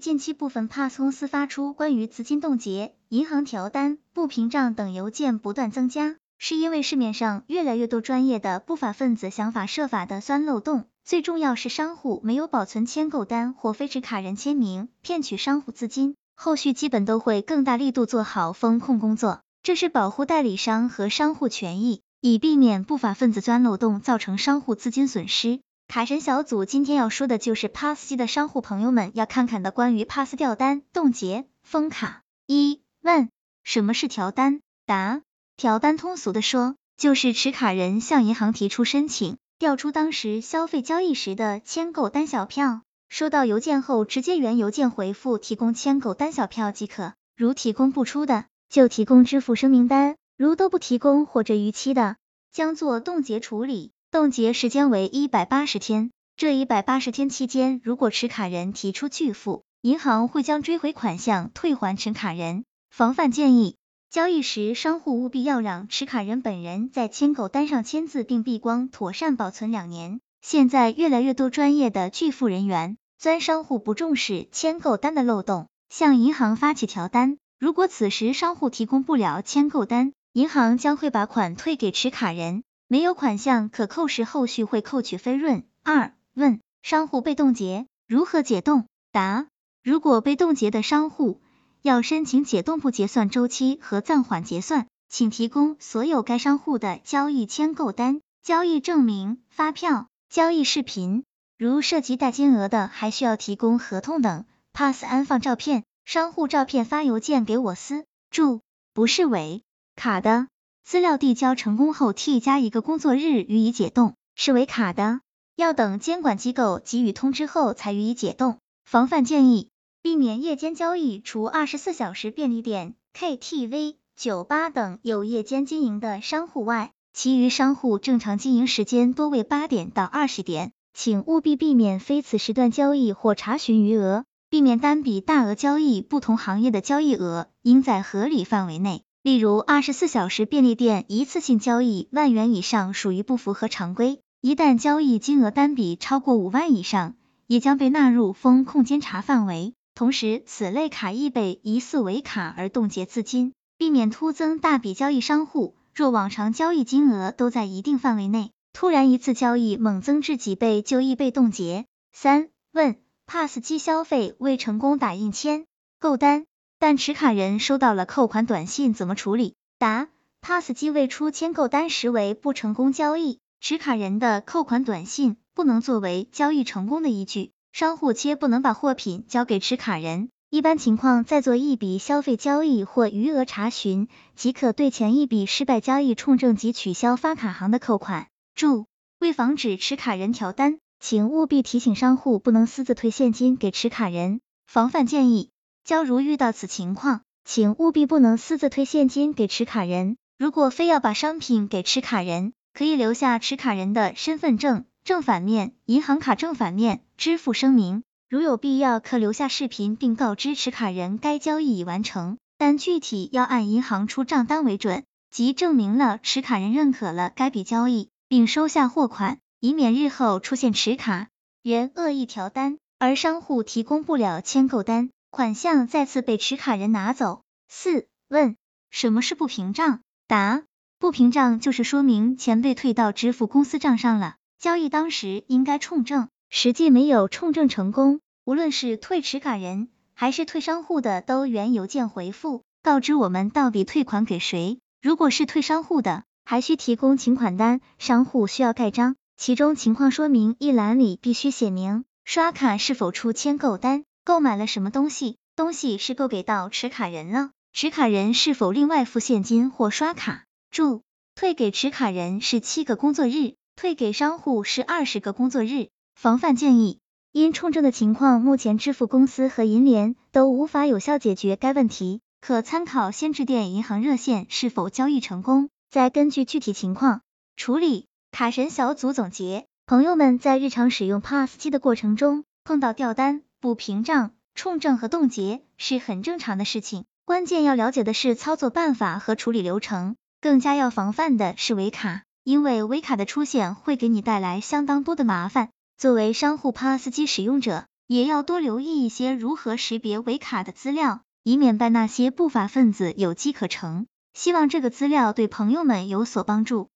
近期部分 PAS 公司发出关于资金冻结、银行调单、不屏障等邮件不断增加，是因为市面上越来越多专业的不法分子想法设法的钻漏洞。最重要是商户没有保存签购单或非持卡人签名，骗取商户资金，后续基本都会更大力度做好风控工作，这是保护代理商和商户权益，以避免不法分子钻漏洞造成商户资金损失。卡神小组今天要说的就是 Pass 机的商户朋友们要看看的关于 PAS 调单、冻结、封卡。一问什么是调单？答调单通俗的说，就是持卡人向银行提出申请。调出当时消费交易时的签购单小票，收到邮件后直接原邮件回复提供签购单小票即可。如提供不出的，就提供支付声明单；如都不提供或者逾期的，将做冻结处理。冻结时间为一百八十天。这一百八十天期间，如果持卡人提出拒付，银行会将追回款项退还持卡人。防范建议。交易时，商户务必要让持卡人本人在签购单上签字并避光，妥善保存两年。现在越来越多专业的拒付人员钻商户不重视签购单的漏洞，向银行发起调单。如果此时商户提供不了签购单，银行将会把款退给持卡人，没有款项可扣时，后续会扣取分润。二问商户被冻结如何解冻？答：如果被冻结的商户。要申请解冻不结算周期和暂缓结算，请提供所有该商户的交易签购单、交易证明、发票、交易视频，如涉及大金额的，还需要提供合同等。pass 安放照片，商户照片发邮件给我司。注：不是伪卡的，资料递交成功后 T 加一个工作日予以解冻；是为卡的，要等监管机构给予通知后才予以解冻。防范建议。避免夜间交易，除二十四小时便利店、KTV、酒吧等有夜间经营的商户外，其余商户正常经营时间多为八点到二十点，请务必避免非此时段交易或查询余额，避免单笔大额交易。不同行业的交易额应在合理范围内，例如二十四小时便利店一次性交易万元以上属于不符合常规，一旦交易金额单笔超过五万以上，也将被纳入风控监察范围。同时，此类卡易被疑似伪卡而冻结资金，避免突增大笔交易。商户若往常交易金额都在一定范围内，突然一次交易猛增至几倍，就易被冻结。三问：PAS 机消费未成功打印签购单，但持卡人收到了扣款短信，怎么处理？答：Pass 机未出签购单时为不成功交易，持卡人的扣款短信不能作为交易成功的依据。商户切不能把货品交给持卡人，一般情况再做一笔消费交易或余额查询，即可对前一笔失败交易冲正及取消发卡行的扣款。注：为防止持卡人调单，请务必提醒商户不能私自退现金给持卡人。防范建议：交如遇到此情况，请务必不能私自退现金给持卡人。如果非要把商品给持卡人，可以留下持卡人的身份证。正反面、银行卡正反面、支付声明，如有必要，可留下视频并告知持卡人该交易已完成，但具体要按银行出账单为准，即证明了持卡人认可了该笔交易，并收下货款，以免日后出现持卡人恶意调单，而商户提供不了签购单，款项再次被持卡人拿走。四问什么是不平账？答不平账就是说明钱被退到支付公司账上了。交易当时应该冲正，实际没有冲正成功，无论是退持卡人还是退商户的，都原邮件回复告知我们到底退款给谁。如果是退商户的，还需提供请款单，商户需要盖章，其中情况说明一栏里必须写明刷卡是否出签购单，购买了什么东西，东西是购给到持卡人了，持卡人是否另外付现金或刷卡。注：退给持卡人是七个工作日。退给商户是二十个工作日。防范建议：因冲正的情况，目前支付公司和银联都无法有效解决该问题，可参考先致电银行热线是否交易成功，再根据具体情况处理。卡神小组总结：朋友们在日常使用 PAS 机的过程中，碰到掉单、补屏障、冲正和冻结是很正常的事情，关键要了解的是操作办法和处理流程，更加要防范的是伪卡。因为伪卡的出现会给你带来相当多的麻烦，作为商户 POS 机使用者，也要多留意一些如何识别伪卡的资料，以免被那些不法分子有机可乘。希望这个资料对朋友们有所帮助。